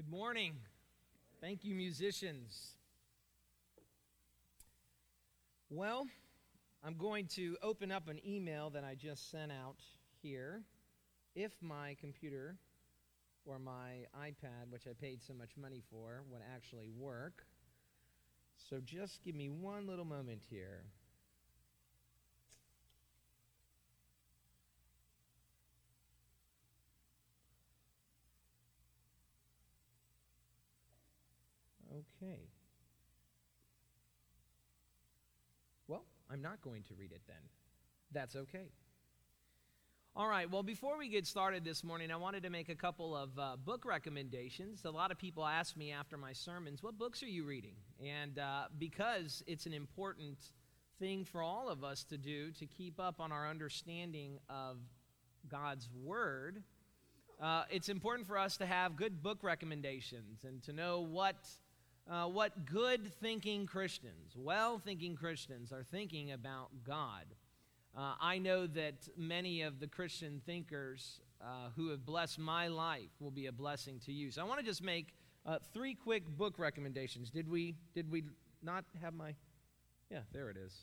Good morning. Thank you, musicians. Well, I'm going to open up an email that I just sent out here. If my computer or my iPad, which I paid so much money for, would actually work. So just give me one little moment here. Okay. Well, I'm not going to read it then. That's okay. All right, well, before we get started this morning, I wanted to make a couple of uh, book recommendations. A lot of people ask me after my sermons, What books are you reading? And uh, because it's an important thing for all of us to do to keep up on our understanding of God's Word, uh, it's important for us to have good book recommendations and to know what uh, what good thinking Christians, well thinking Christians, are thinking about God. Uh, I know that many of the Christian thinkers uh, who have blessed my life will be a blessing to you. So I want to just make uh, three quick book recommendations. Did we did we not have my? Yeah, there it is.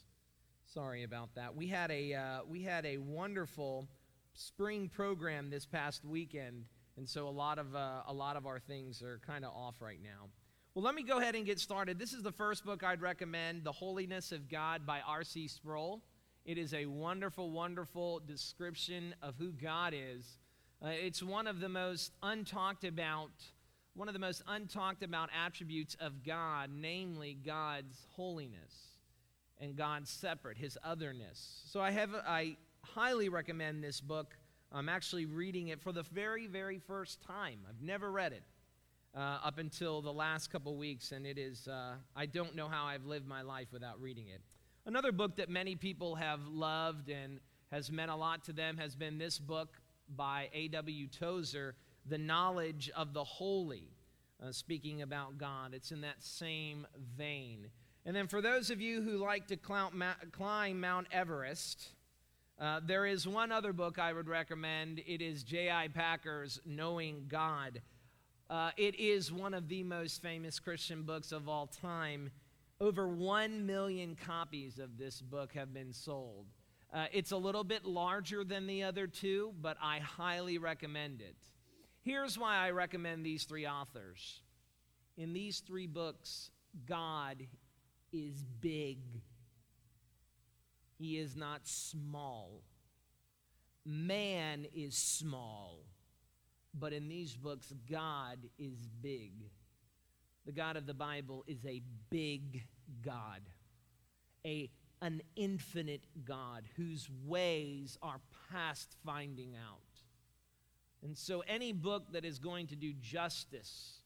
Sorry about that. We had a uh, we had a wonderful spring program this past weekend, and so a lot of a lot of our things are kind of off right now. Well, let me go ahead and get started. This is the first book I'd recommend The Holiness of God by R.C. Sproul. It is a wonderful, wonderful description of who God is. Uh, it's one of the most untalked about, one of the most untalked about attributes of God, namely God's holiness and God's separate, His otherness. So I have, I highly recommend this book. I'm actually reading it for the very, very first time. I've never read it uh, up until the last couple weeks, and it is, uh, I don't know how I've lived my life without reading it. Another book that many people have loved and has meant a lot to them has been this book by A.W. Tozer, The Knowledge of the Holy, uh, speaking about God. It's in that same vein. And then for those of you who like to climb Mount Everest, uh, there is one other book I would recommend. It is J.I. Packer's Knowing God. Uh, it is one of the most famous Christian books of all time. Over 1 million copies of this book have been sold. Uh, it's a little bit larger than the other two, but I highly recommend it. Here's why I recommend these three authors. In these three books, God is big, He is not small. Man is small. But in these books, God is big. The God of the Bible is a big God, a, an infinite God whose ways are past finding out. And so, any book that is going to do justice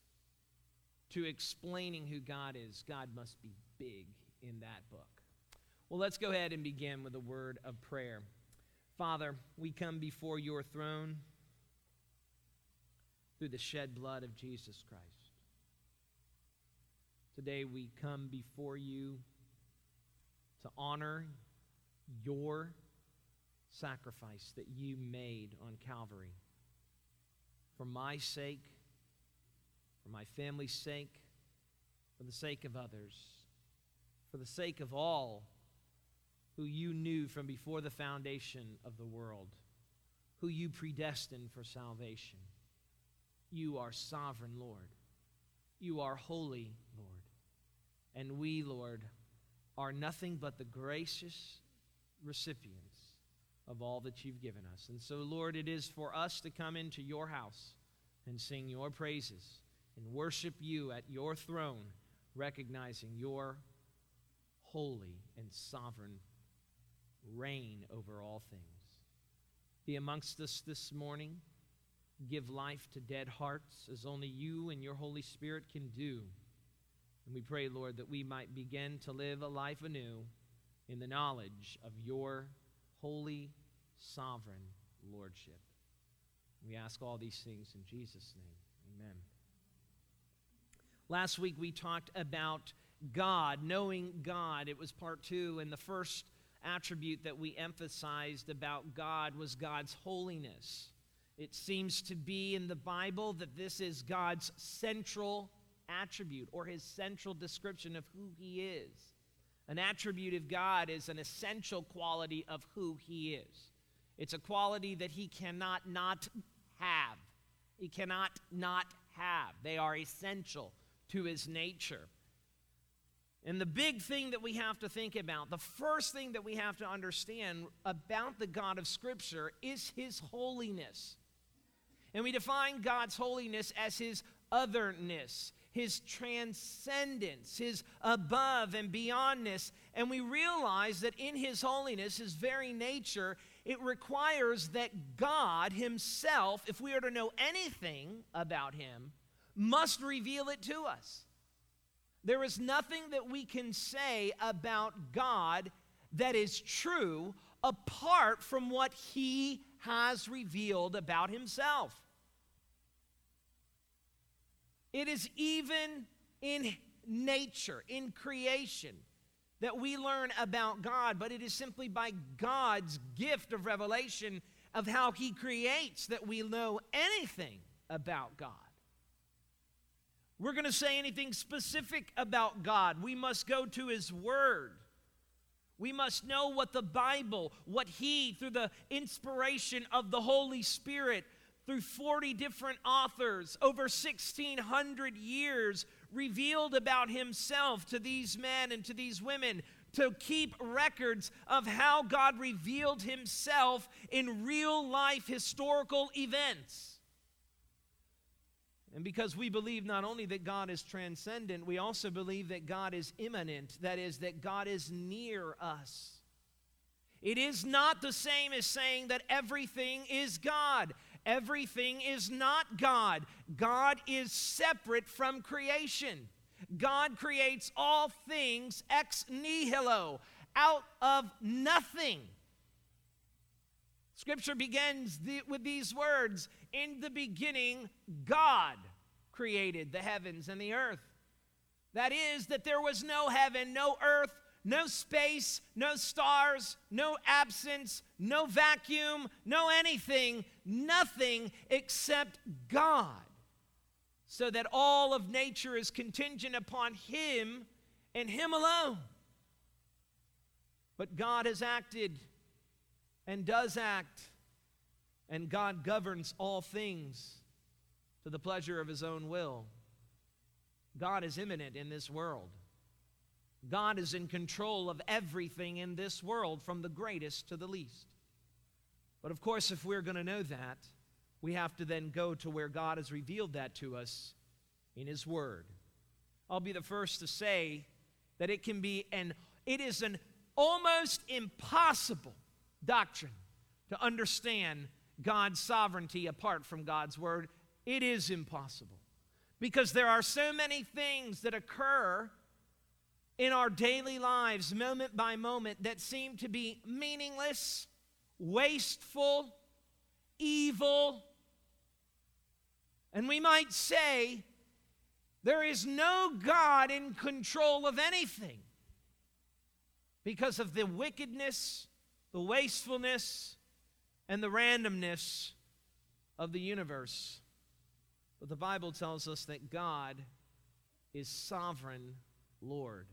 to explaining who God is, God must be big in that book. Well, let's go ahead and begin with a word of prayer. Father, we come before your throne through the shed blood of Jesus Christ. Today we come before you to honor your sacrifice that you made on Calvary. For my sake, for my family's sake, for the sake of others, for the sake of all who you knew from before the foundation of the world, who you predestined for salvation. You are sovereign, Lord. You are holy, Lord. And we, Lord, are nothing but the gracious recipients of all that you've given us. And so, Lord, it is for us to come into your house and sing your praises and worship you at your throne, recognizing your holy and sovereign reign over all things. Be amongst us this morning give life to dead hearts as only you and your Holy Spirit can do. And we pray, Lord, that we might begin to live a life anew in the knowledge of your holy, sovereign lordship. We ask all these things in Jesus' name. Amen. Last week we talked about God, knowing God. It was part two, and the first attribute that we emphasized about God was God's holiness. It seems to be in the Bible that this is God's central attribute or his central description of who he is. An attribute of God is an essential quality of who he is. It's a quality that he cannot not have. He cannot not have. They are essential to his nature. And the big thing that we have to think about, the first thing that we have to understand about the God of Scripture is his holiness. And we define God's holiness as his otherness, his transcendence, his above and beyondness. And we realize that in his holiness, his very nature, it requires that God himself, if we are to know anything about him, must reveal it to us. There is nothing that we can say about God that is true apart from what He has revealed about Himself. It is even in nature, in creation, that we learn about God, but it is simply by God's gift of revelation of how He creates that we know anything about God we're going to say anything specific about God, we must go to His Word. We must know what the Bible, what He, through the inspiration of the Holy Spirit, through 40 different authors, over 1,600 years, revealed about Himself to these men and to these women, to keep records of how God revealed Himself in real life historical events. And because we believe not only that God is transcendent, we also believe that God is immanent, that is, that God is near us. It is not the same as saying that everything is God. Everything is not God. God is separate from creation. God creates all things ex nihilo, out of nothing. Scripture begins the, with these words In the beginning, God created the heavens and the earth. That is, that there was no heaven, no earth, no space, no stars, no absence, no vacuum, no anything, nothing except God. So that all of nature is contingent upon Him and Him alone. But God has acted and does act, and God governs all things to the pleasure of his own will. God is immanent in this world. God is in control of everything in this world, from the greatest to the least. But of course, if we're going to know that, we have to then go to where God has revealed that to us in His Word. I'll be the first to say that it can be an it is an almost impossible doctrine to understand God's sovereignty apart from God's word. It is impossible because there are so many things that occur in our daily lives, moment by moment, that seem to be meaningless, wasteful, evil. And we might say, there is no God in control of anything because of the wickedness the wastefulness and the randomness of the universe. But the Bible tells us that God is sovereign Lord.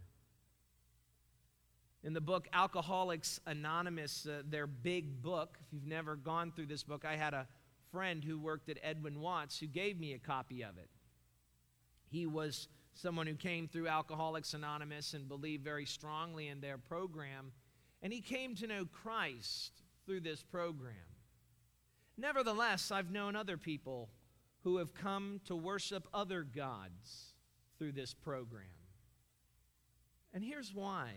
In the book Alcoholics Anonymous, uh, their big book, if you've never gone through this book, I had a friend who worked at Edwin Watts who gave me a copy of it. He was someone who came through Alcoholics Anonymous and believed very strongly in their program. And he came to know Christ through this program. Nevertheless, I've known other people who have come to worship other gods through this program. And here's why.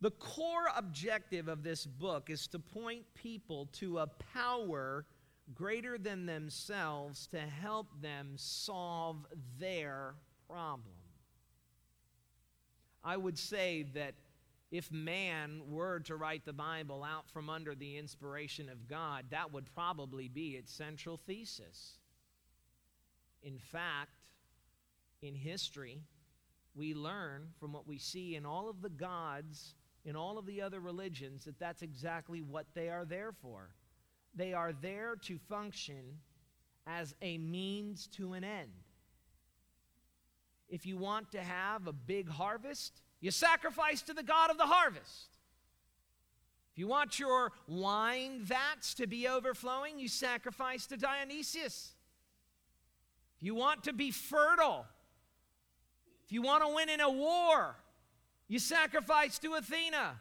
The core objective of this book is to point people to a power greater than themselves to help them solve their problem. I would say that if man were to write the Bible out from under the inspiration of God, that would probably be its central thesis. In fact, in history, we learn from what we see in all of the gods, in all of the other religions, that that's exactly what they are there for. they are there to function as a means to an end. If you want to have a big harvest, you sacrifice to the God of the harvest. If you want your wine vats to be overflowing, you sacrifice to Dionysius. If you want to be fertile, if you want to win in a war, you sacrifice to Athena.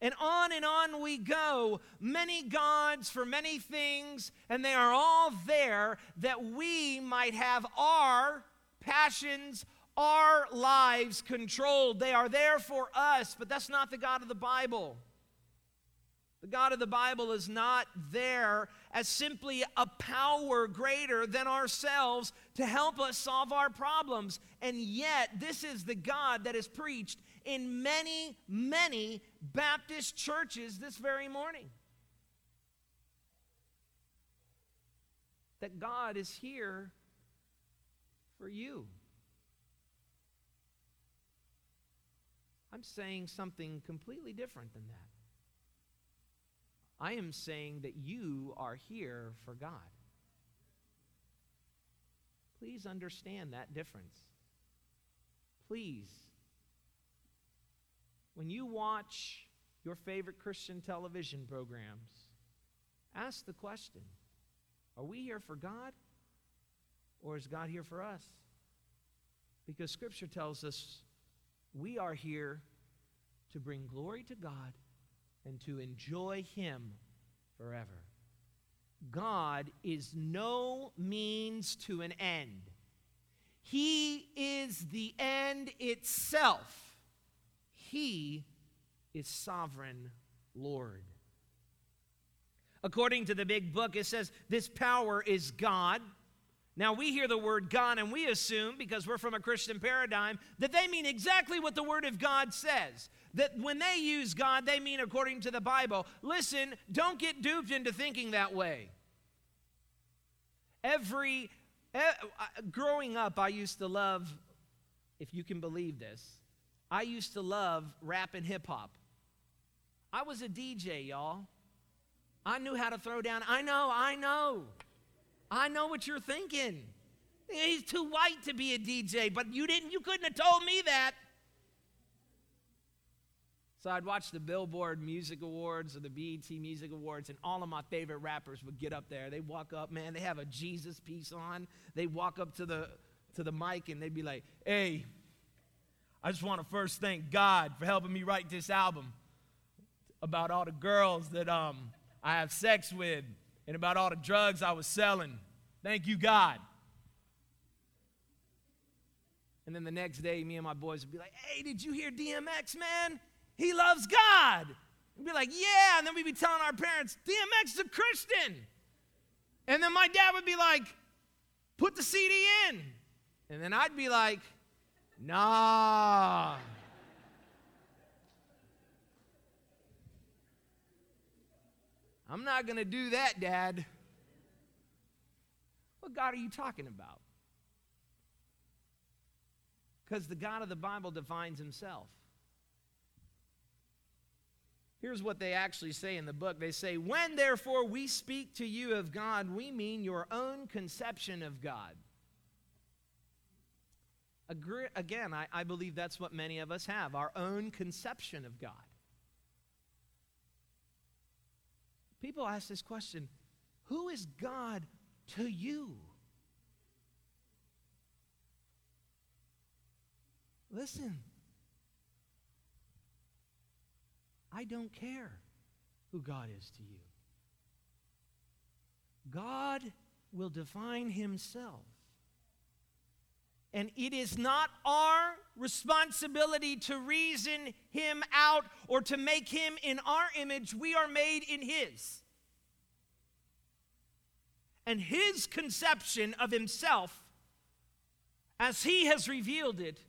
And on and on we go. Many gods for many things, and they are all there that we might have our passions, our lives controlled. They are there for us, but that's not the God of the Bible. The God of the Bible is not there as simply a power greater than ourselves to help us solve our problems. And yet, this is the God that is preached in many, many Baptist churches this very morning. That God is here for you. I'm saying something completely different than that. I am saying that you are here for God. Please understand that difference. Please. When you watch your favorite Christian television programs, ask the question Are we here for God? Or is God here for us? Because Scripture tells us we are here to bring glory to God and to enjoy Him forever. God is no means to an end. He is the end itself. He is sovereign Lord. According to the big book, it says this power is God. Now, we hear the word God and we assume, because we're from a Christian paradigm, that they mean exactly what the Word of God says that when they use God, they mean according to the Bible. Listen, don't get duped into thinking that way. Every, uh, growing up, I used to love, if you can believe this, I used to love rap and hip hop. I was a DJ, y'all. I knew how to throw down. I know, I know. I know what you're thinking. He's too white to be a DJ, but you didn't you couldn't have told me that. So I'd watch the Billboard Music Awards or the BET Music Awards, and all of my favorite rappers would get up there. They walk up, man, they have a Jesus piece on. They walk up to the to the mic and they'd be like, "Hey, I just want to first thank God for helping me write this album about all the girls that um, I have sex with and about all the drugs I was selling. Thank you, God." And then the next day, me and my boys would be like, "Hey, did you hear DMX, man?" He loves God. We'd be like, yeah. And then we'd be telling our parents, DMX is a Christian. And then my dad would be like, put the CD in. And then I'd be like, nah. I'm not going to do that, Dad. What God are you talking about? Because the God of the Bible defines himself. Here's what they actually say in the book. They say, When therefore we speak to you of God, we mean your own conception of God. Again, I, I believe that's what many of us have our own conception of God. People ask this question Who is God to you? Listen, I don't care who God is to you. God will define himself. And it is not our responsibility to reason him out or to make him in our image. We are made in his. And his conception of himself, as he has revealed it,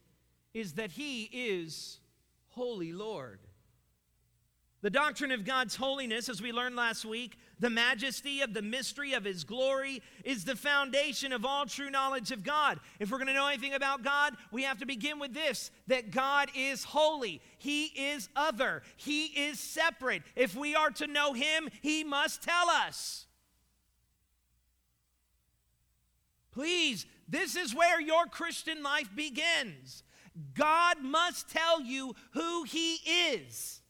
is that he is Holy Lord. The doctrine of God's holiness, as we learned last week, the majesty of the mystery of his glory is the foundation of all true knowledge of God. If we're going to know anything about God, we have to begin with this that God is holy, he is other, he is separate. If we are to know him, he must tell us. Please, this is where your Christian life begins. God must tell you who he is.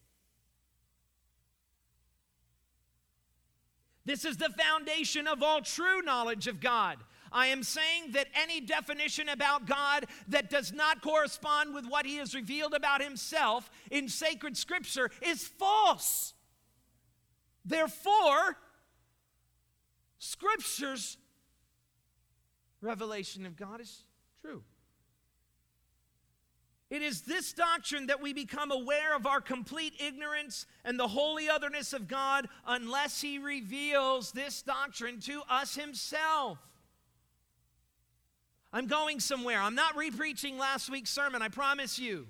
This is the foundation of all true knowledge of God. I am saying that any definition about God that does not correspond with what he has revealed about himself in sacred scripture is false. Therefore, scripture's revelation of God is. It is this doctrine that we become aware of our complete ignorance and the holy otherness of God unless He reveals this doctrine to us Himself. I'm going somewhere. I'm not repreaching last week's sermon, I promise you.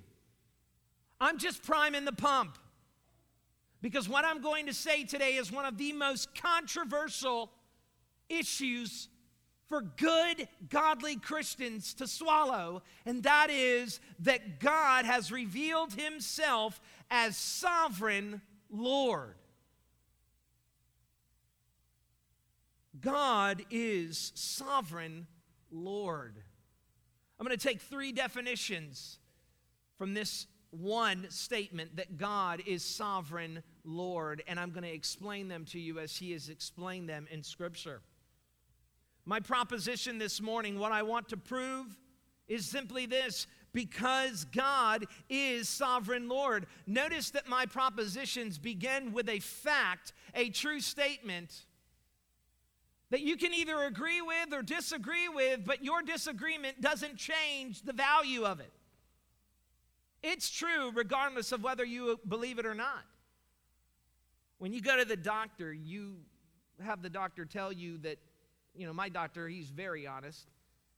I'm just priming the pump. Because what I'm going to say today is one of the most controversial issues for good, godly Christians to swallow, and that is that God has revealed himself as sovereign Lord. God is sovereign Lord. I'm going to take three definitions from this one statement that God is sovereign Lord, and I'm going to explain them to you as He has explained them in Scripture. My proposition this morning, what I want to prove, is simply this because God is sovereign Lord. Notice that my propositions begin with a fact, a true statement that you can either agree with or disagree with, but your disagreement doesn't change the value of it. It's true regardless of whether you believe it or not. When you go to the doctor, you have the doctor tell you that you know, my doctor, he's very honest.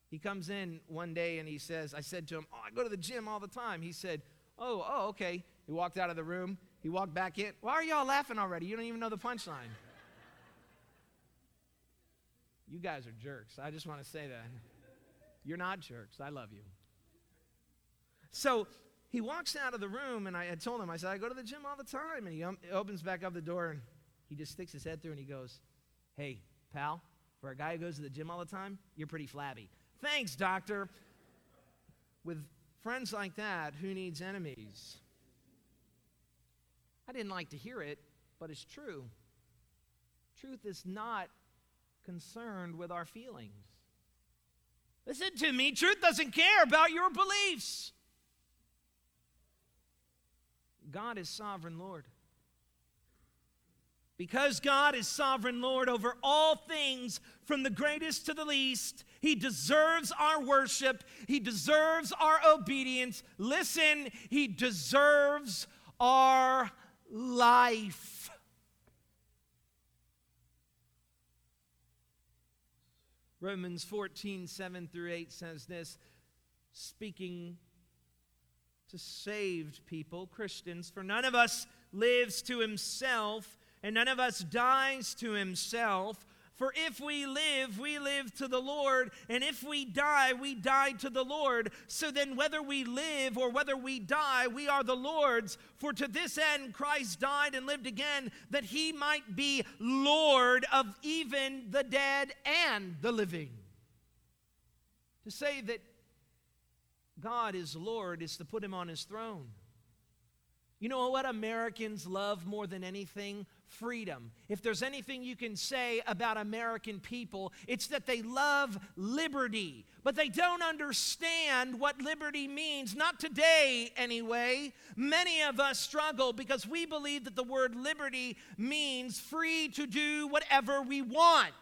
He comes in one day and he says, I said to him, Oh, I go to the gym all the time. He said, Oh, oh, okay. He walked out of the room. He walked back in. Why are y'all laughing already? You don't even know the punchline. you guys are jerks. I just want to say that. You're not jerks. I love you. So he walks out of the room, and I had told him, I said, I go to the gym all the time. And he um, opens back up the door, and he just sticks his head through, and he goes, Hey, pal, for a guy who goes to the gym all the time, you're pretty flabby. Thanks, doctor. With friends like that, who needs enemies? I didn't like to hear it, but it's true. Truth is not concerned with our feelings. Listen to me, truth doesn't care about your beliefs. God is sovereign Lord. Because God is sovereign Lord over all things, from the greatest to the least, He deserves our worship. He deserves our obedience. Listen, He deserves our life. Romans 14, 7 through 8 says this, speaking to saved people, Christians, for none of us lives to himself and none of us dies to himself. For if we live, we live to the Lord, and if we die, we die to the Lord. So then, whether we live or whether we die, we are the Lord's. For to this end Christ died and lived again, that he might be Lord of even the dead and the living. To say that God is Lord is to put him on his throne. You know what Americans love more than anything? Freedom. If there's anything you can say about American people, it's that they love liberty, but they don't understand what liberty means. Not today, anyway. Many of us struggle because we believe that the word liberty means free to do whatever we want.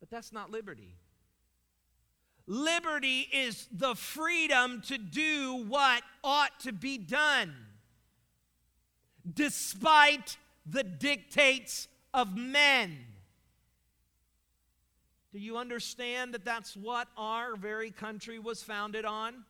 But that's not liberty. Liberty is the freedom to do what ought to be done despite the dictates of men. Do you understand that that's what our very country was founded on?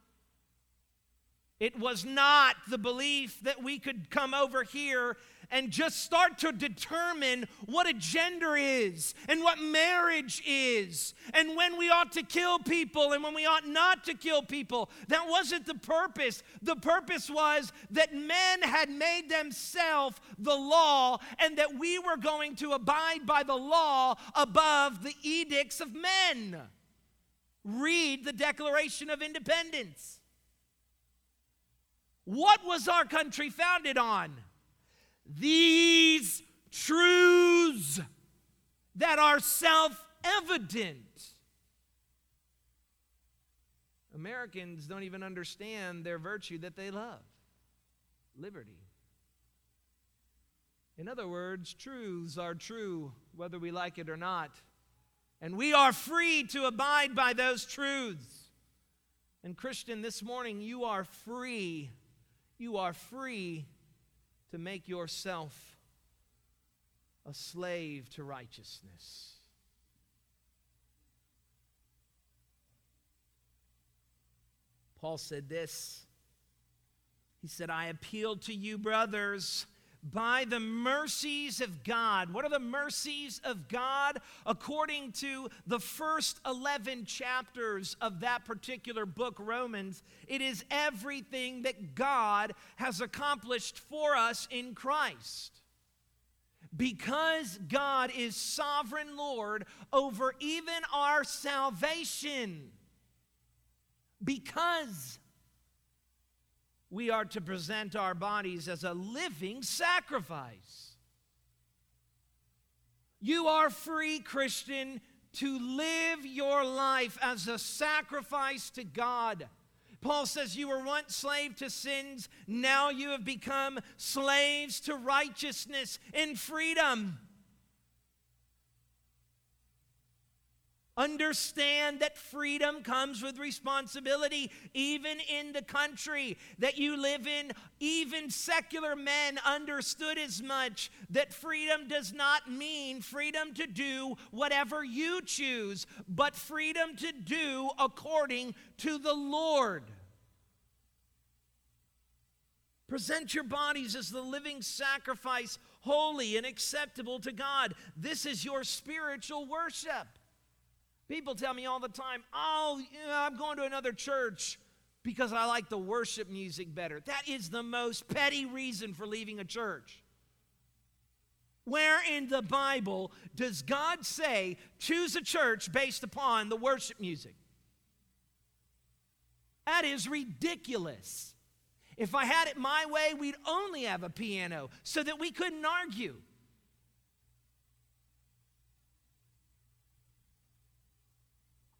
It was not the belief that we could come over here and just start to determine what a gender is and what marriage is and when we ought to kill people and when we ought not to kill people. That wasn't the purpose. The purpose was that men had made themselves the law and that we were going to abide by the law above the edicts of men. Read the Declaration of Independence. What was our country founded on? These truths that are self evident. Americans don't even understand their virtue that they love liberty. In other words, truths are true whether we like it or not. And we are free to abide by those truths. And, Christian, this morning you are free. You are free to make yourself a slave to righteousness. Paul said this. He said, I appeal to you, brothers by the mercies of God. What are the mercies of God? According to the first 11 chapters of that particular book, Romans, it is everything that God has accomplished for us in Christ. Because God is sovereign Lord over even our salvation. Because we are to present our bodies as a living sacrifice. You are free, Christian, to live your life as a sacrifice to God. Paul says, You were once slave to sins, now you have become slaves to righteousness and freedom. Understand that freedom comes with responsibility, even in the country that you live in. Even secular men understood as much that freedom does not mean freedom to do whatever you choose, but freedom to do according to the Lord. Present your bodies as the living sacrifice, holy and acceptable to God. This is your spiritual worship. People tell me all the time, oh, I'm going to another church because I like the worship music better. That is the most petty reason for leaving a church. Where in the Bible does God say, choose a church based upon the worship music? That is ridiculous. If I had it my way, we'd only have a piano so that we couldn't argue.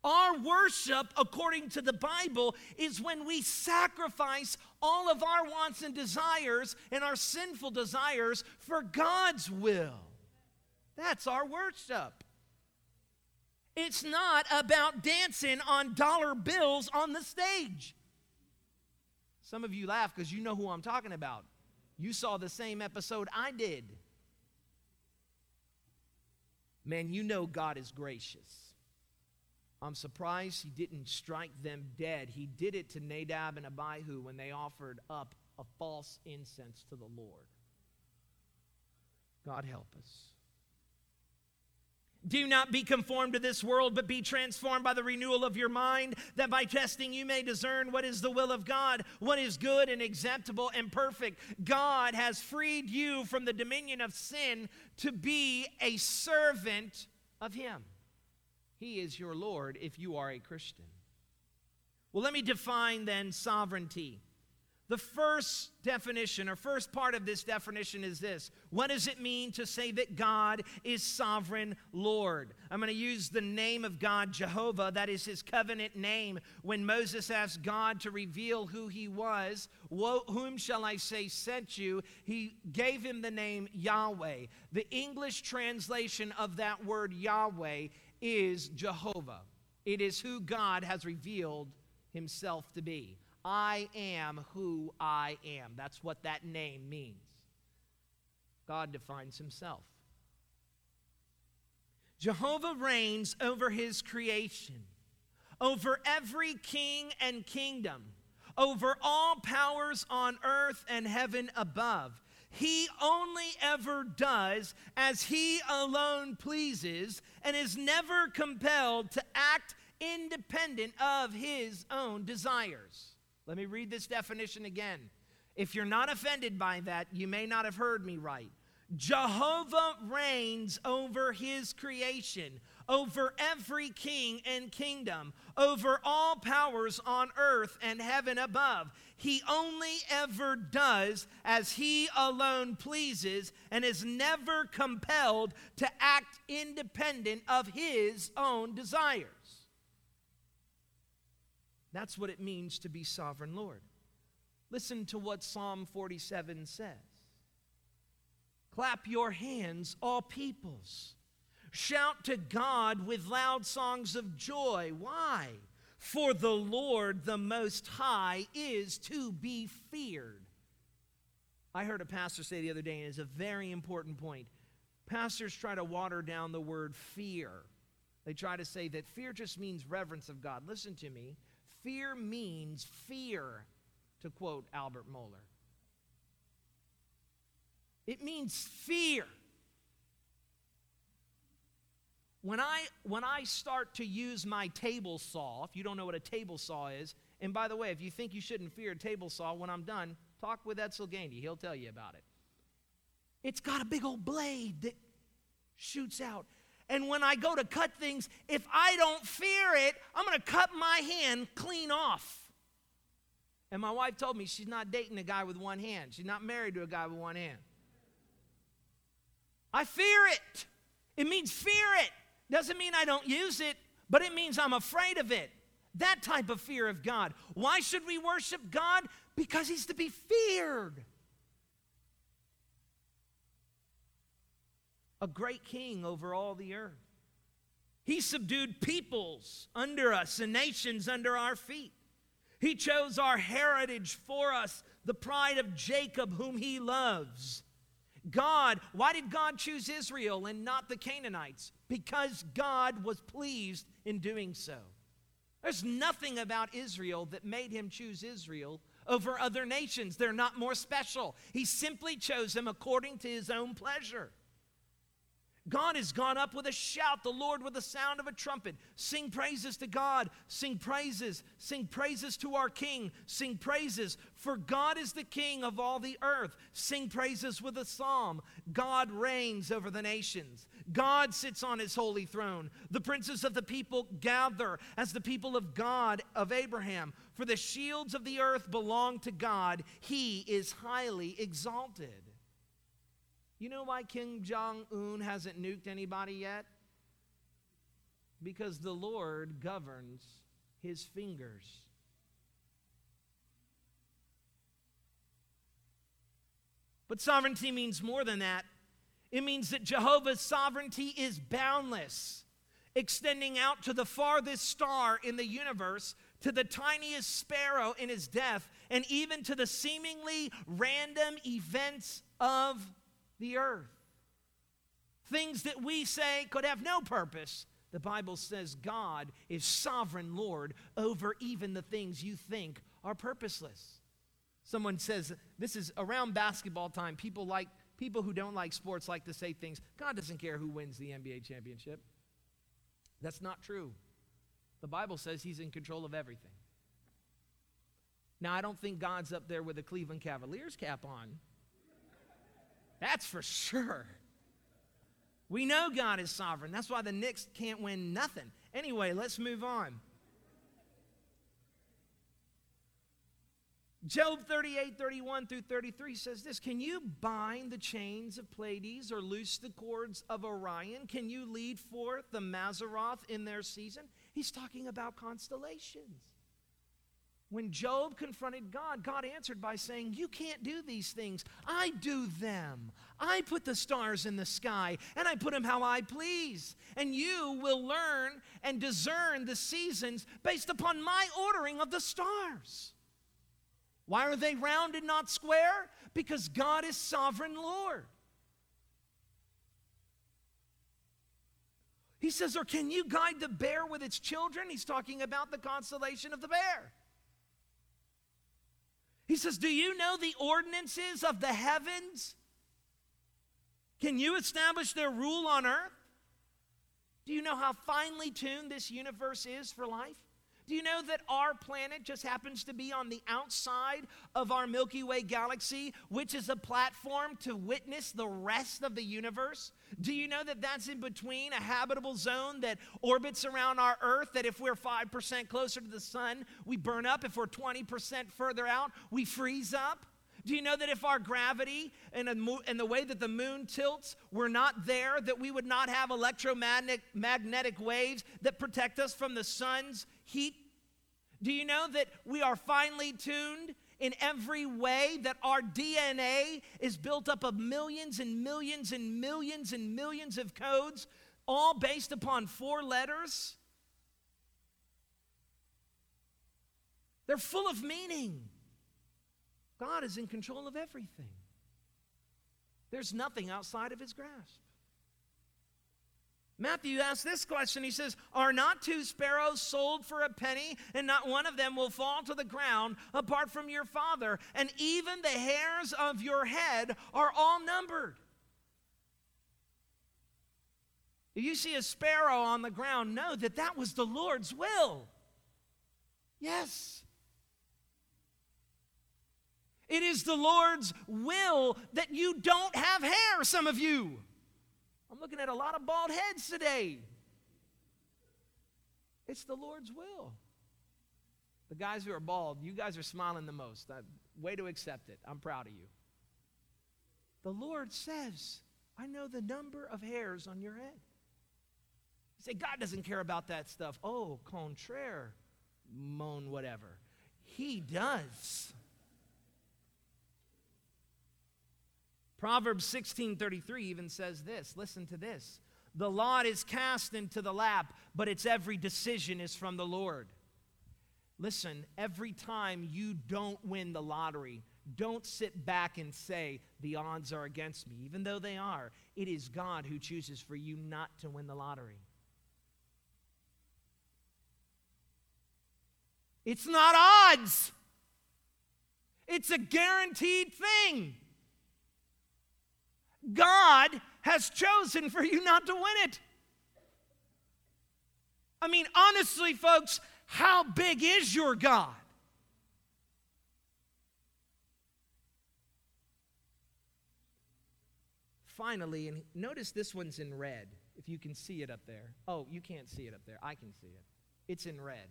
Our worship, according to the Bible, is when we sacrifice all of our wants and desires and our sinful desires for God's will. That's our worship. It's not about dancing on dollar bills on the stage. Some of you laugh because you know who I'm talking about. You saw the same episode I did. Man, you know God is gracious. I'm surprised he didn't strike them dead. He did it to Nadab and Abihu when they offered up a false incense to the Lord. God help us. Do not be conformed to this world, but be transformed by the renewal of your mind, that by testing you may discern what is the will of God, what is good and acceptable and perfect. God has freed you from the dominion of sin to be a servant of Him. He is your Lord if you are a Christian. Well, let me define then sovereignty. The first definition, or first part of this definition, is this What does it mean to say that God is sovereign Lord? I'm going to use the name of God, Jehovah, that is his covenant name. When Moses asked God to reveal who he was, whom shall I say sent you? He gave him the name Yahweh. The English translation of that word Yahweh is Jehovah. It is who God has revealed himself to be. I am who I am. That's what that name means. God defines himself. Jehovah reigns over his creation, over every king and kingdom, over all powers on earth and heaven above. He only ever does as He alone pleases and is never compelled to act independent of His own desires. Let me read this definition again. If you're not offended by that, you may not have heard me right. Jehovah reigns over his creation, over every king and kingdom, over all powers on earth and heaven above. He only ever does as he alone pleases and is never compelled to act independent of his own desires. That's what it means to be sovereign Lord. Listen to what Psalm 47 says Clap your hands, all peoples. Shout to God with loud songs of joy. Why? For the Lord, the Most High, is to be feared. I heard a pastor say the other day, and it's a very important point. Pastors try to water down the word fear. They try to say that fear just means reverence of God. Listen to me. Fear means fear, to quote Albert Mohler. It means fear. When I, when I start to use my table saw, if you don't know what a table saw is, and by the way, if you think you shouldn't fear a table saw, when I'm done, talk with Edsel Gandy. He'll tell you about it. It's got a big old blade that shoots out. And when I go to cut things, if I don't fear it, I'm going to cut my hand clean off. And my wife told me she's not dating a guy with one hand. She's not married to a guy with one hand. I fear it. It means fear it. Doesn't mean I don't use it, but it means I'm afraid of it. That type of fear of God. Why should we worship God? Because He's to be feared. A great king over all the earth. He subdued peoples under us and nations under our feet. He chose our heritage for us, the pride of Jacob, whom He loves. God, why did God choose Israel and not the Canaanites? Because God was pleased in doing so. There's nothing about Israel that made him choose Israel over other nations. They're not more special. He simply chose them according to his own pleasure. God has gone up with a shout, the Lord with the sound of a trumpet. Sing praises to God, sing praises, sing praises to our King, sing praises, for God is the King of all the earth. Sing praises with a psalm. God reigns over the nations. God sits on his holy throne. The princes of the people gather as the people of God of Abraham. For the shields of the earth belong to God, he is highly exalted. You know why Kim Jong un hasn't nuked anybody yet? Because the Lord governs his fingers. But sovereignty means more than that. It means that Jehovah's sovereignty is boundless, extending out to the farthest star in the universe, to the tiniest sparrow in his death, and even to the seemingly random events of the earth. Things that we say could have no purpose. The Bible says God is sovereign Lord over even the things you think are purposeless. Someone says this is around basketball time. People like people who don't like sports like to say things. God doesn't care who wins the NBA championship. That's not true. The Bible says he's in control of everything. Now, I don't think God's up there with a Cleveland Cavaliers cap on. That's for sure. We know God is sovereign. That's why the Knicks can't win nothing. Anyway, let's move on. Job 38, 31 through 33 says this Can you bind the chains of Pleiades or loose the cords of Orion? Can you lead forth the Mazzaroth in their season? He's talking about constellations. When Job confronted God, God answered by saying, You can't do these things. I do them. I put the stars in the sky and I put them how I please. And you will learn and discern the seasons based upon my ordering of the stars. Why are they round and not square? Because God is sovereign Lord. He says, Or can you guide the bear with its children? He's talking about the constellation of the bear. He says, Do you know the ordinances of the heavens? Can you establish their rule on earth? Do you know how finely tuned this universe is for life? Do you know that our planet just happens to be on the outside of our Milky Way galaxy, which is a platform to witness the rest of the universe? Do you know that that's in between a habitable zone that orbits around our Earth? That if we're 5% closer to the sun, we burn up. If we're 20% further out, we freeze up. Do you know that if our gravity and, and the way that the moon tilts were not there, that we would not have electromagnetic waves that protect us from the sun's heat? Do you know that we are finely tuned in every way, that our DNA is built up of millions and millions and millions and millions of codes, all based upon four letters? They're full of meaning. God is in control of everything. There's nothing outside of his grasp. Matthew asks this question. He says, Are not two sparrows sold for a penny, and not one of them will fall to the ground apart from your Father? And even the hairs of your head are all numbered. If you see a sparrow on the ground, know that that was the Lord's will. Yes. It is the Lord's will that you don't have hair, some of you. I'm looking at a lot of bald heads today. It's the Lord's will. The guys who are bald, you guys are smiling the most. Uh, way to accept it. I'm proud of you. The Lord says, I know the number of hairs on your head. You say, God doesn't care about that stuff. Oh, contraire, moan whatever. He does. Proverbs 16:33 even says this. Listen to this. The lot is cast into the lap, but its every decision is from the Lord. Listen, every time you don't win the lottery, don't sit back and say, the odds are against me, even though they are. It is God who chooses for you not to win the lottery. It's not odds, it's a guaranteed thing. God has chosen for you not to win it. I mean, honestly, folks, how big is your God? Finally, and notice this one's in red, if you can see it up there. Oh, you can't see it up there. I can see it. It's in red.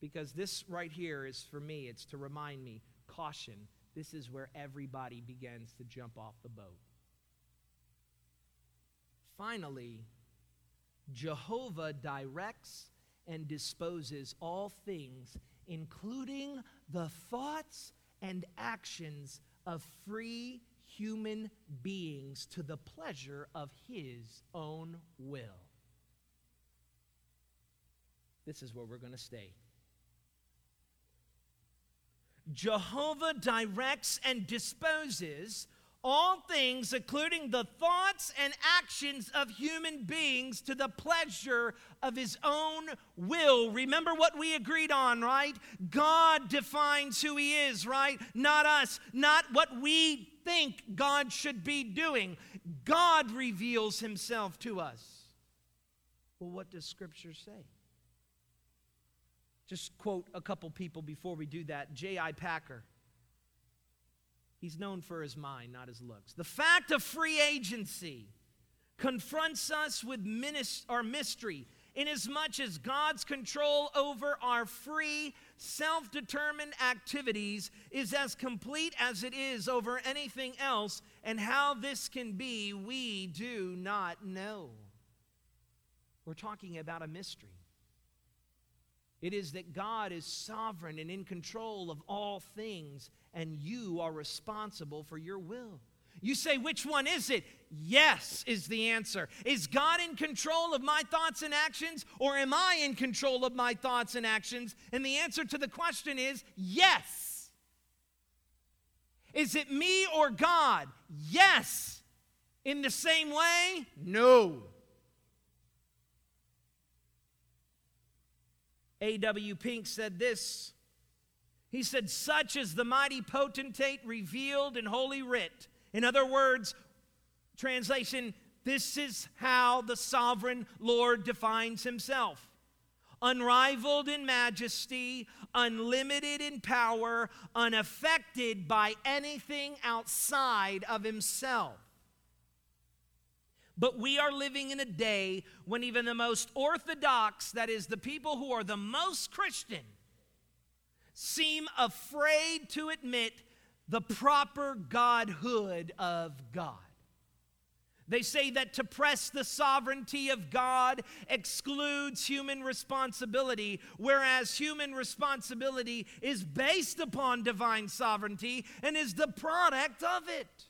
Because this right here is for me, it's to remind me caution. This is where everybody begins to jump off the boat. Finally, Jehovah directs and disposes all things, including the thoughts and actions of free human beings to the pleasure of his own will. This is where we're going to stay. Jehovah directs and disposes all things, including the thoughts and actions of human beings, to the pleasure of his own will. Remember what we agreed on, right? God defines who he is, right? Not us, not what we think God should be doing. God reveals himself to us. Well, what does Scripture say? Just quote a couple people before we do that. J.I. Packer. He's known for his mind, not his looks. The fact of free agency confronts us with our mystery inasmuch as God's control over our free, self determined activities is as complete as it is over anything else, and how this can be, we do not know. We're talking about a mystery. It is that God is sovereign and in control of all things, and you are responsible for your will. You say, which one is it? Yes, is the answer. Is God in control of my thoughts and actions, or am I in control of my thoughts and actions? And the answer to the question is yes. Is it me or God? Yes. In the same way? No. A.W. Pink said this He said, Such is the mighty potentate revealed in Holy Writ. In other words, translation, this is how the sovereign Lord defines himself unrivaled in majesty, unlimited in power, unaffected by anything outside of himself. But we are living in a day when even the most orthodox, that is, the people who are the most Christian, seem afraid to admit the proper godhood of God. They say that to press the sovereignty of God excludes human responsibility, whereas human responsibility is based upon divine sovereignty and is the product of it.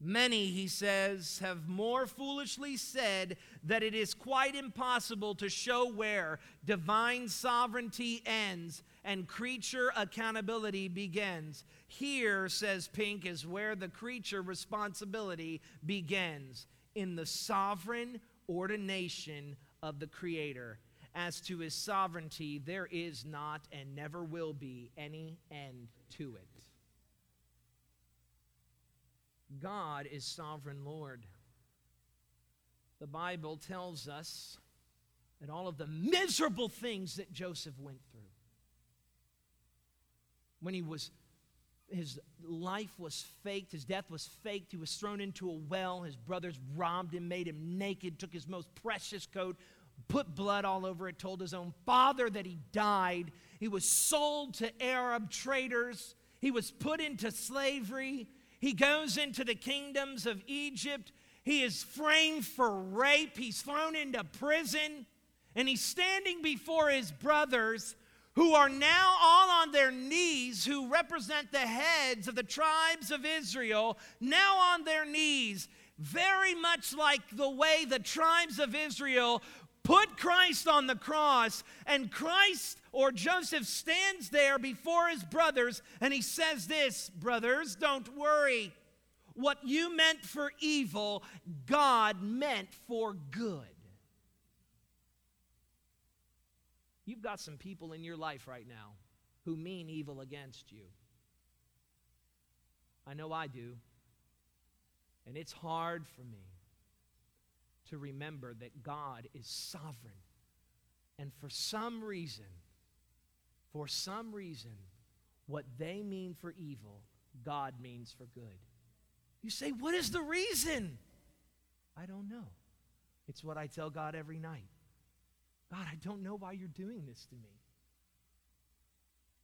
Many, he says, have more foolishly said that it is quite impossible to show where divine sovereignty ends and creature accountability begins. Here, says Pink, is where the creature responsibility begins in the sovereign ordination of the Creator. As to his sovereignty, there is not and never will be any end to it. God is sovereign Lord. The Bible tells us that all of the miserable things that Joseph went through, when he was his life was faked, his death was faked, he was thrown into a well, his brothers robbed him, made him naked, took his most precious coat, put blood all over it, told his own father that he died. He was sold to Arab traders. He was put into slavery. He goes into the kingdoms of Egypt. He is framed for rape. He's thrown into prison. And he's standing before his brothers who are now all on their knees, who represent the heads of the tribes of Israel, now on their knees, very much like the way the tribes of Israel put Christ on the cross, and Christ or Joseph stands there before his brothers and he says, This, brothers, don't worry. What you meant for evil, God meant for good. You've got some people in your life right now who mean evil against you. I know I do. And it's hard for me to remember that God is sovereign. And for some reason, for some reason, what they mean for evil, God means for good. You say, What is the reason? I don't know. It's what I tell God every night. God, I don't know why you're doing this to me.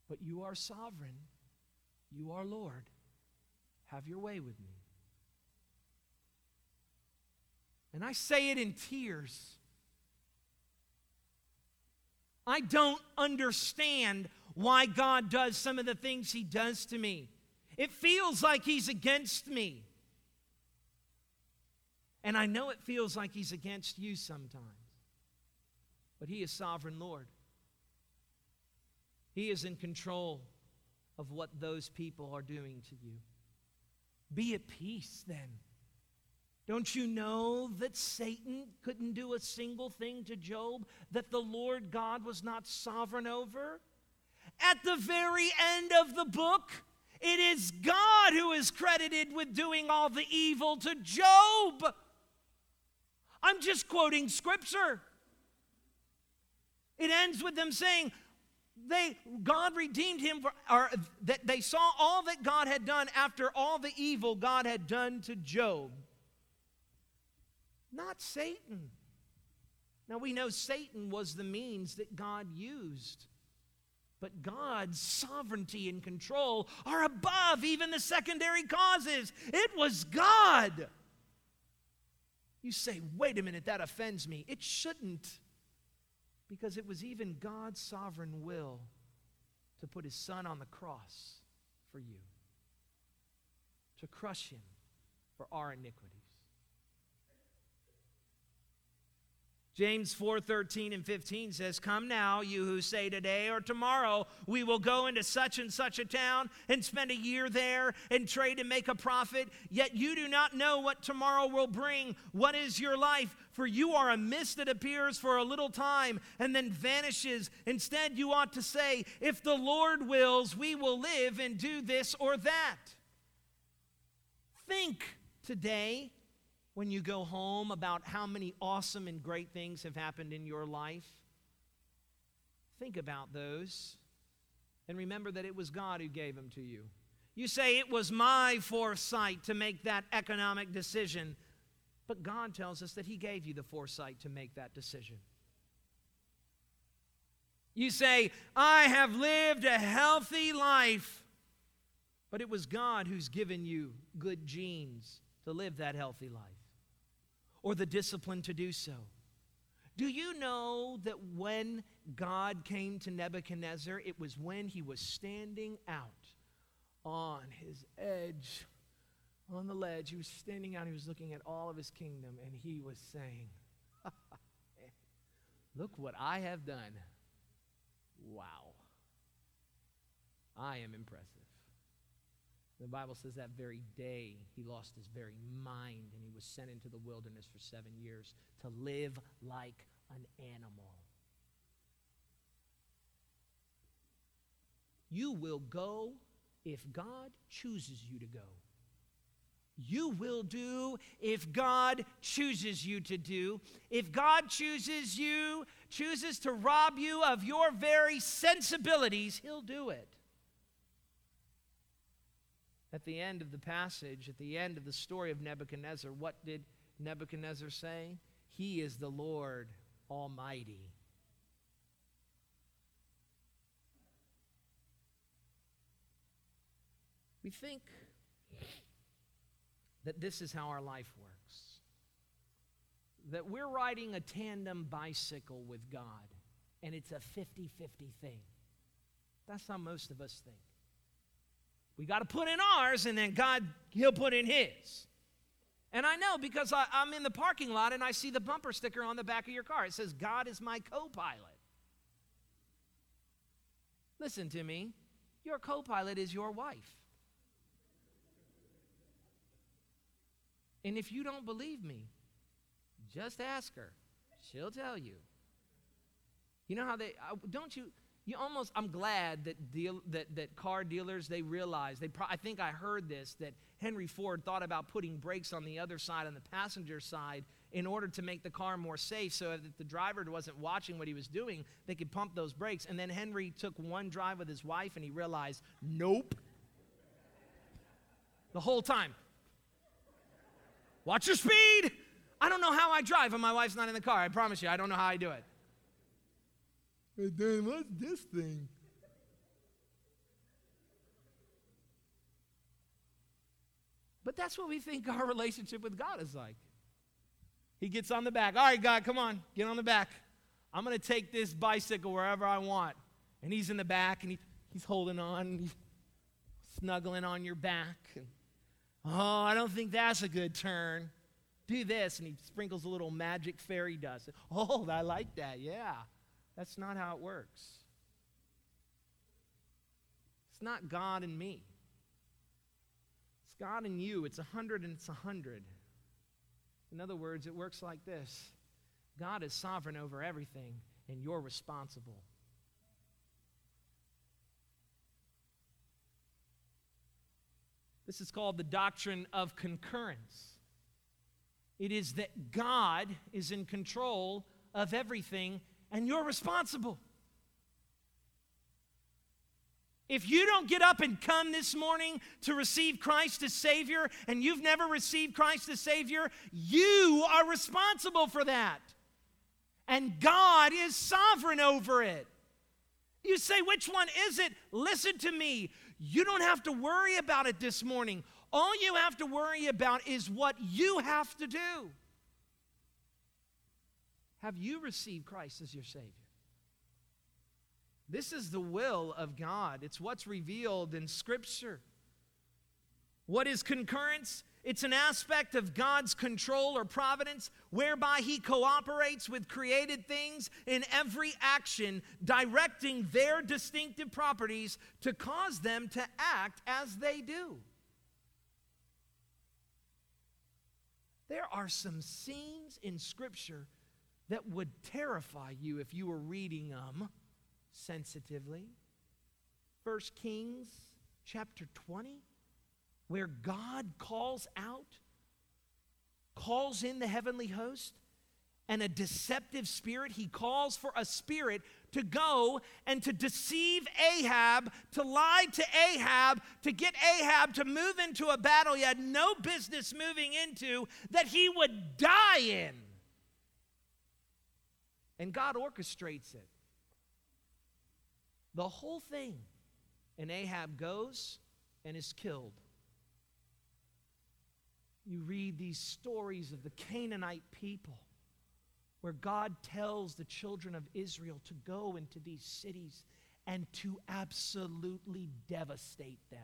But you are sovereign. You are Lord. Have your way with me. And I say it in tears I don't understand why God does some of the things He does to me. It feels like He's against me. And I know it feels like He's against you sometimes. But He is sovereign Lord. He is in control of what those people are doing to you. Be at peace then. Don't you know that Satan couldn't do a single thing to Job that the Lord God was not sovereign over? At the very end of the book, it is God who is credited with doing all the evil to Job. I'm just quoting scripture. It ends with them saying, they God redeemed him for, or that they saw all that God had done after all the evil God had done to Job not Satan. Now we know Satan was the means that God used. But God's sovereignty and control are above even the secondary causes. It was God. You say, wait a minute, that offends me. It shouldn't, because it was even God's sovereign will to put his son on the cross for you, to crush him for our iniquity. James 4:13 and 15 says, "Come now, you who say today or tomorrow, we will go into such and such a town and spend a year there and trade and make a profit, yet you do not know what tomorrow will bring. What is your life? for you are a mist that appears for a little time and then vanishes. Instead, you ought to say, If the Lord wills, we will live and do this or that. Think today when you go home about how many awesome and great things have happened in your life. Think about those and remember that it was God who gave them to you. You say, It was my foresight to make that economic decision. But God tells us that He gave you the foresight to make that decision. You say, I have lived a healthy life. But it was God who's given you good genes to live that healthy life or the discipline to do so. Do you know that when God came to Nebuchadnezzar, it was when he was standing out on his edge, on the ledge. He was standing out, he was looking at all of his kingdom, and he was saying, Look what I have done. Wow. I am impressive. The Bible says that very day he lost his very mind and he was sent into the wilderness for seven years to live like an animal. You will go if God chooses you to go. You will do if God chooses you to do. If God chooses you, chooses to rob you of your very sensibilities, He'll do it. At the end of the passage, at the end of the story of Nebuchadnezzar, what did Nebuchadnezzar say? He is the Lord Almighty. We think that this is how our life works. That we're riding a tandem bicycle with God, and it's a 50 50 thing. That's how most of us think. We got to put in ours, and then God, He'll put in His. And I know because I, am in the parking lot and I see the bumper sticker on the back of your car. It says, God is my co pilot. Listen to me. Your co pilot is your wife. And if you don't believe me, just ask her. She'll tell you. You know how they, don't you, you almost i'm glad that deal that, that car dealers they realize they pro, i think i heard this that henry ford thought about putting brakes on the other side on the passenger side in order to make the car more safe so that the driver wasn't watching what he was doing they could pump those brakes. And then henry took one drive with his wife and he realized nope. The whole time. Watch your speed. I don't know how i drive when my wife's not in the car i promise you i don't know how i do it Hey, Dan, what's this thing? But that's what we think our relationship with God is like. He gets on the back. All right, God, come on, get on the back. I'm going to take this bicycle wherever I want. And he's in the back and he, he's holding on, he's snuggling on your back. And, oh, I don't think that's a good turn. Do this. And he sprinkles a little magic fairy dust. Oh, I like that. Yeah. That's not how it works. It's not God and me. It's God and you. It's a hundred and it's a hundred. In other words, it works like this God is sovereign over everything, and you're responsible. This is called the doctrine of concurrence. It is that God is in control of everything and you're responsible. If you don't get up and come this morning to receive Christ as Savior and you've never received Christ as Savior, you are responsible for that. And God is sovereign over it. You say, which one is it? Listen to me. You don't have to worry about it this morning. All you have to worry about is what you have to do. Have you received Christ as your Savior? This is the will of God. It's what's revealed in Scripture. What is concurrence? It's an aspect of God's control or providence whereby He cooperates with created things in every action, directing their distinctive properties to cause them to act as they do. There are some scenes in Scripture that would terrify you if you were reading them sensitively. First Kings chapter 20, where God calls out, calls in the heavenly host, and a deceptive spirit. He calls for a spirit to go and to deceive Ahab, to lie to Ahab, to get Ahab to move into a battle he had no business moving into, that he would die in. And God orchestrates it. The whole thing. And Ahab goes and is killed. You read these stories of the Canaanite people where God tells the children of Israel to go into these cities and to absolutely devastate them.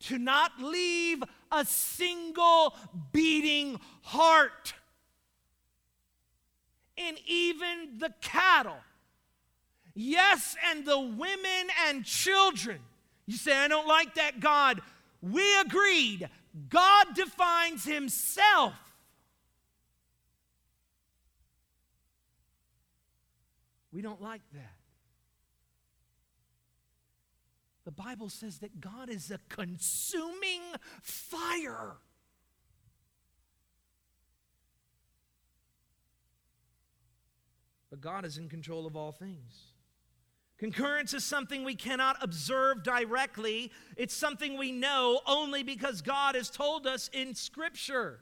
To not leave a single beating heart. And even the cattle. Yes, and the women and children. You say, I don't like that God. We agreed. God defines himself We don't like that. The Bible says that God is a consuming fire. But God is in control of all things. Concurrence is something we cannot observe directly. It's something we know only because God has told us in Scripture.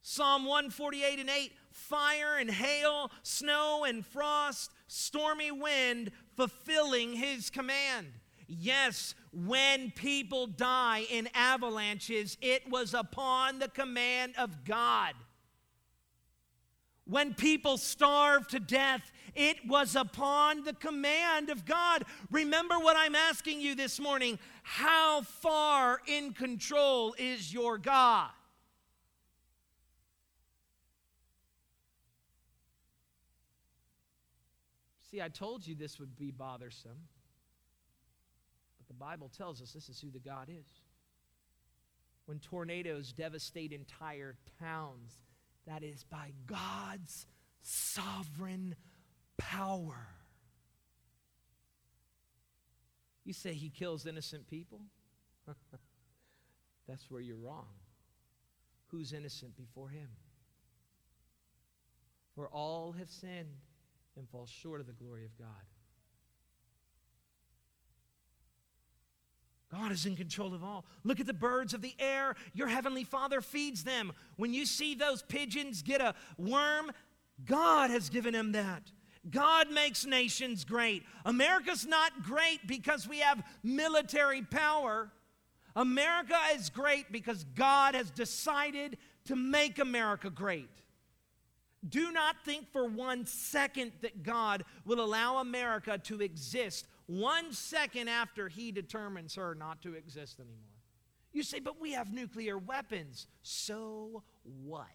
Psalm 148 and 8 fire and hail, snow and frost, stormy wind, fulfilling his command. Yes, when people die in avalanches, it was upon the command of God. When people starve to death, it was upon the command of God. Remember what I'm asking you this morning. How far in control is your God? See, I told you this would be bothersome. But the Bible tells us this is who the God is. When tornadoes devastate entire towns, that is by God's sovereign power. You say he kills innocent people? That's where you're wrong. Who's innocent before him? For all have sinned and fall short of the glory of God. God is in control of all. Look at the birds of the air. Your heavenly Father feeds them. When you see those pigeons get a worm, God has given them that. God makes nations great. America's not great because we have military power. America is great because God has decided to make America great. Do not think for one second that God will allow America to exist one second after he determines her not to exist anymore. You say, but we have nuclear weapons. So what?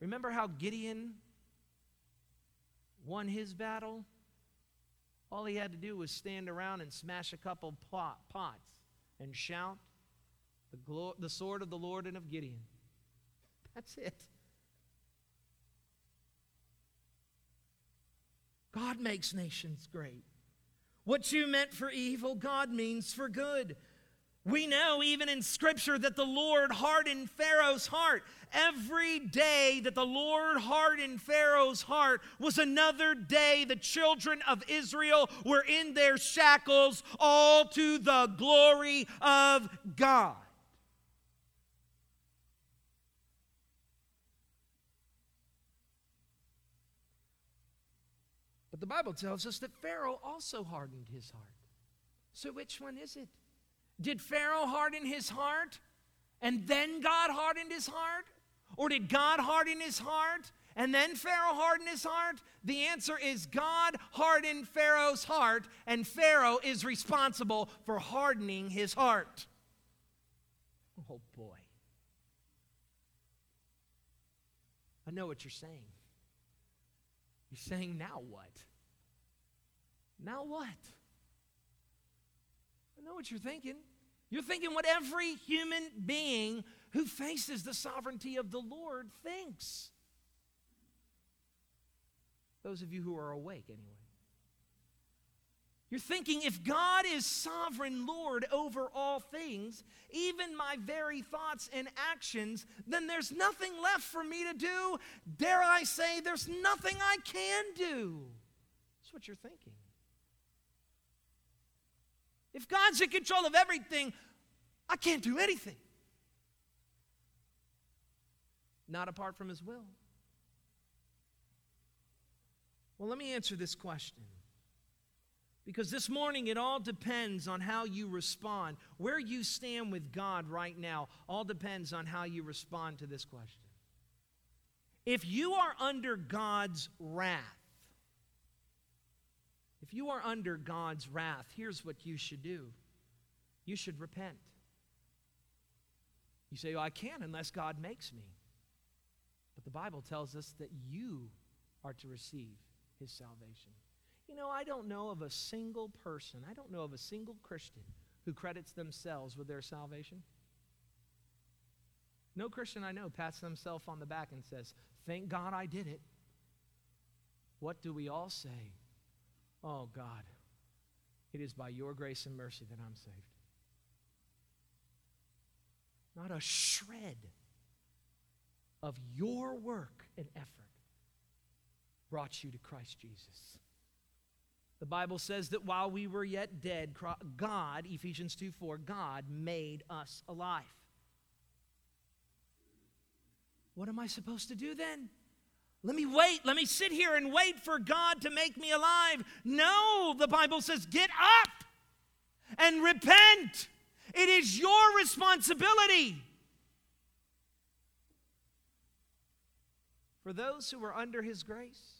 Remember how Gideon won his battle? All he had to do was stand around and smash a couple pot, pots and shout, the, glo- the sword of the Lord and of Gideon. That's it. God makes nations great. What you meant for evil, God means for good. We know even in Scripture that the Lord hardened Pharaoh's heart. Every day that the Lord hardened Pharaoh's heart was another day the children of Israel were in their shackles, all to the glory of God. But the Bible tells us that Pharaoh also hardened his heart. So which one is it? Did Pharaoh harden his heart and then God hardened his heart? Or did God harden his heart and then Pharaoh hardened his heart? The answer is God hardened Pharaoh's heart, and Pharaoh is responsible for hardening his heart. Oh boy. I know what you're saying. You're saying, now what? Now what? I know what you're thinking. You're thinking what every human being who faces the sovereignty of the Lord thinks. Those of you who are awake, anyway. You're thinking if God is sovereign Lord over all things, even my very thoughts and actions, then there's nothing left for me to do. Dare I say, there's nothing I can do. That's what you're thinking. If God's in control of everything, I can't do anything. Not apart from His will. Well, let me answer this question. Because this morning, it all depends on how you respond. Where you stand with God right now all depends on how you respond to this question. If you are under God's wrath, if you are under God's wrath, here's what you should do you should repent. You say, I can't unless God makes me. But the Bible tells us that you are to receive his salvation. You know, I don't know of a single person, I don't know of a single Christian who credits themselves with their salvation. No Christian I know pats themselves on the back and says, Thank God I did it. What do we all say? Oh, God, it is by your grace and mercy that I'm saved. Not a shred of your work and effort brought you to Christ Jesus. The Bible says that while we were yet dead, God, Ephesians 2 4, God made us alive. What am I supposed to do then? Let me wait. Let me sit here and wait for God to make me alive. No, the Bible says, get up and repent. It is your responsibility. For those who are under His grace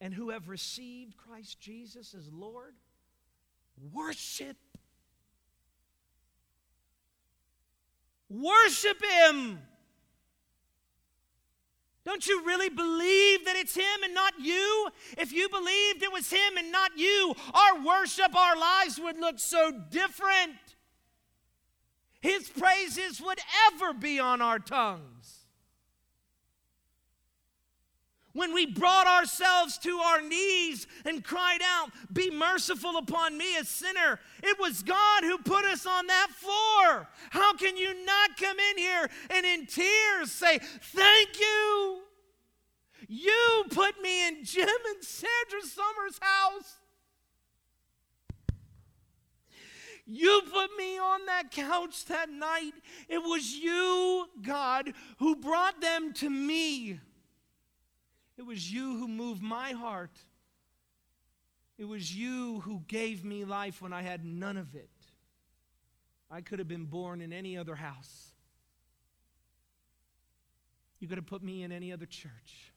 and who have received Christ Jesus as Lord, worship. Worship Him. Don't you really believe that it's Him and not you? If you believed it was Him and not you, our worship, our lives would look so different. His praises would ever be on our tongues. When we brought ourselves to our knees and cried out, Be merciful upon me, a sinner, it was God who put us on that floor. How can you not come in here and in tears say, Thank you? You put me in Jim and Sandra Summers' house. You put me on that couch that night. It was you, God, who brought them to me. It was you who moved my heart. It was you who gave me life when I had none of it. I could have been born in any other house. You could have put me in any other church.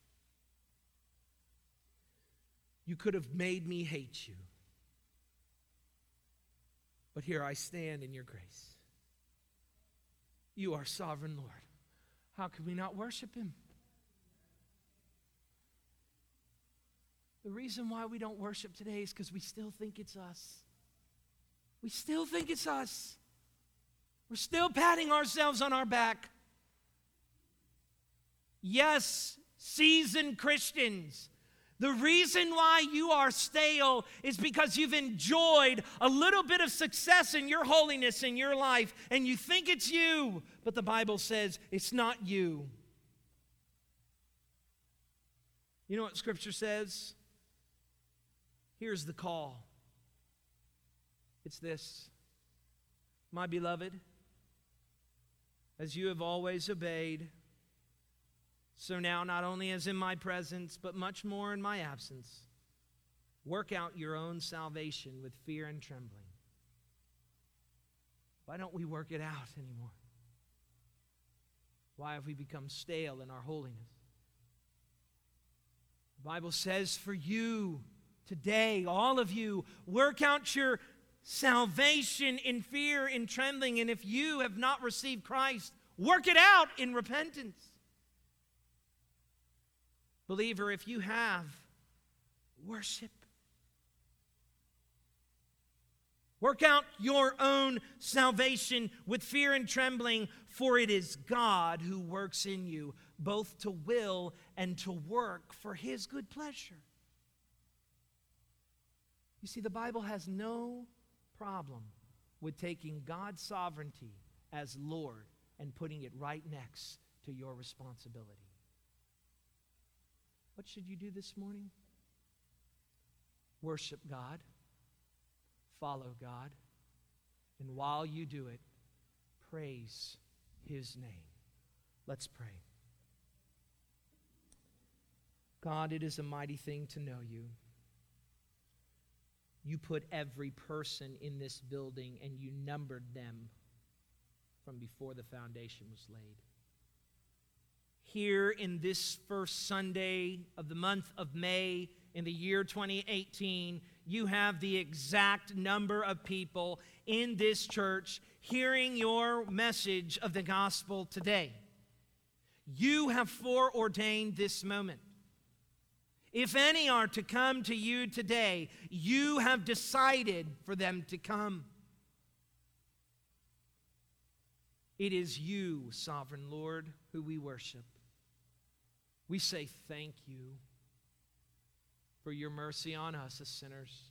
You could have made me hate you. But here I stand in your grace. You are sovereign Lord. How can we not worship him? The reason why we don't worship today is because we still think it's us. We still think it's us. We're still patting ourselves on our back. Yes, seasoned Christians. The reason why you are stale is because you've enjoyed a little bit of success in your holiness in your life and you think it's you, but the Bible says it's not you. You know what Scripture says? Here's the call it's this My beloved, as you have always obeyed, so now, not only as in my presence, but much more in my absence, work out your own salvation with fear and trembling. Why don't we work it out anymore? Why have we become stale in our holiness? The Bible says for you, today, all of you, work out your salvation in fear and trembling. And if you have not received Christ, work it out in repentance. Believer, if you have, worship. Work out your own salvation with fear and trembling, for it is God who works in you, both to will and to work for his good pleasure. You see, the Bible has no problem with taking God's sovereignty as Lord and putting it right next to your responsibility. What should you do this morning? Worship God, follow God, and while you do it, praise His name. Let's pray. God, it is a mighty thing to know you. You put every person in this building and you numbered them from before the foundation was laid. Here in this first Sunday of the month of May in the year 2018, you have the exact number of people in this church hearing your message of the gospel today. You have foreordained this moment. If any are to come to you today, you have decided for them to come. It is you, sovereign Lord, who we worship. We say thank you for your mercy on us as sinners.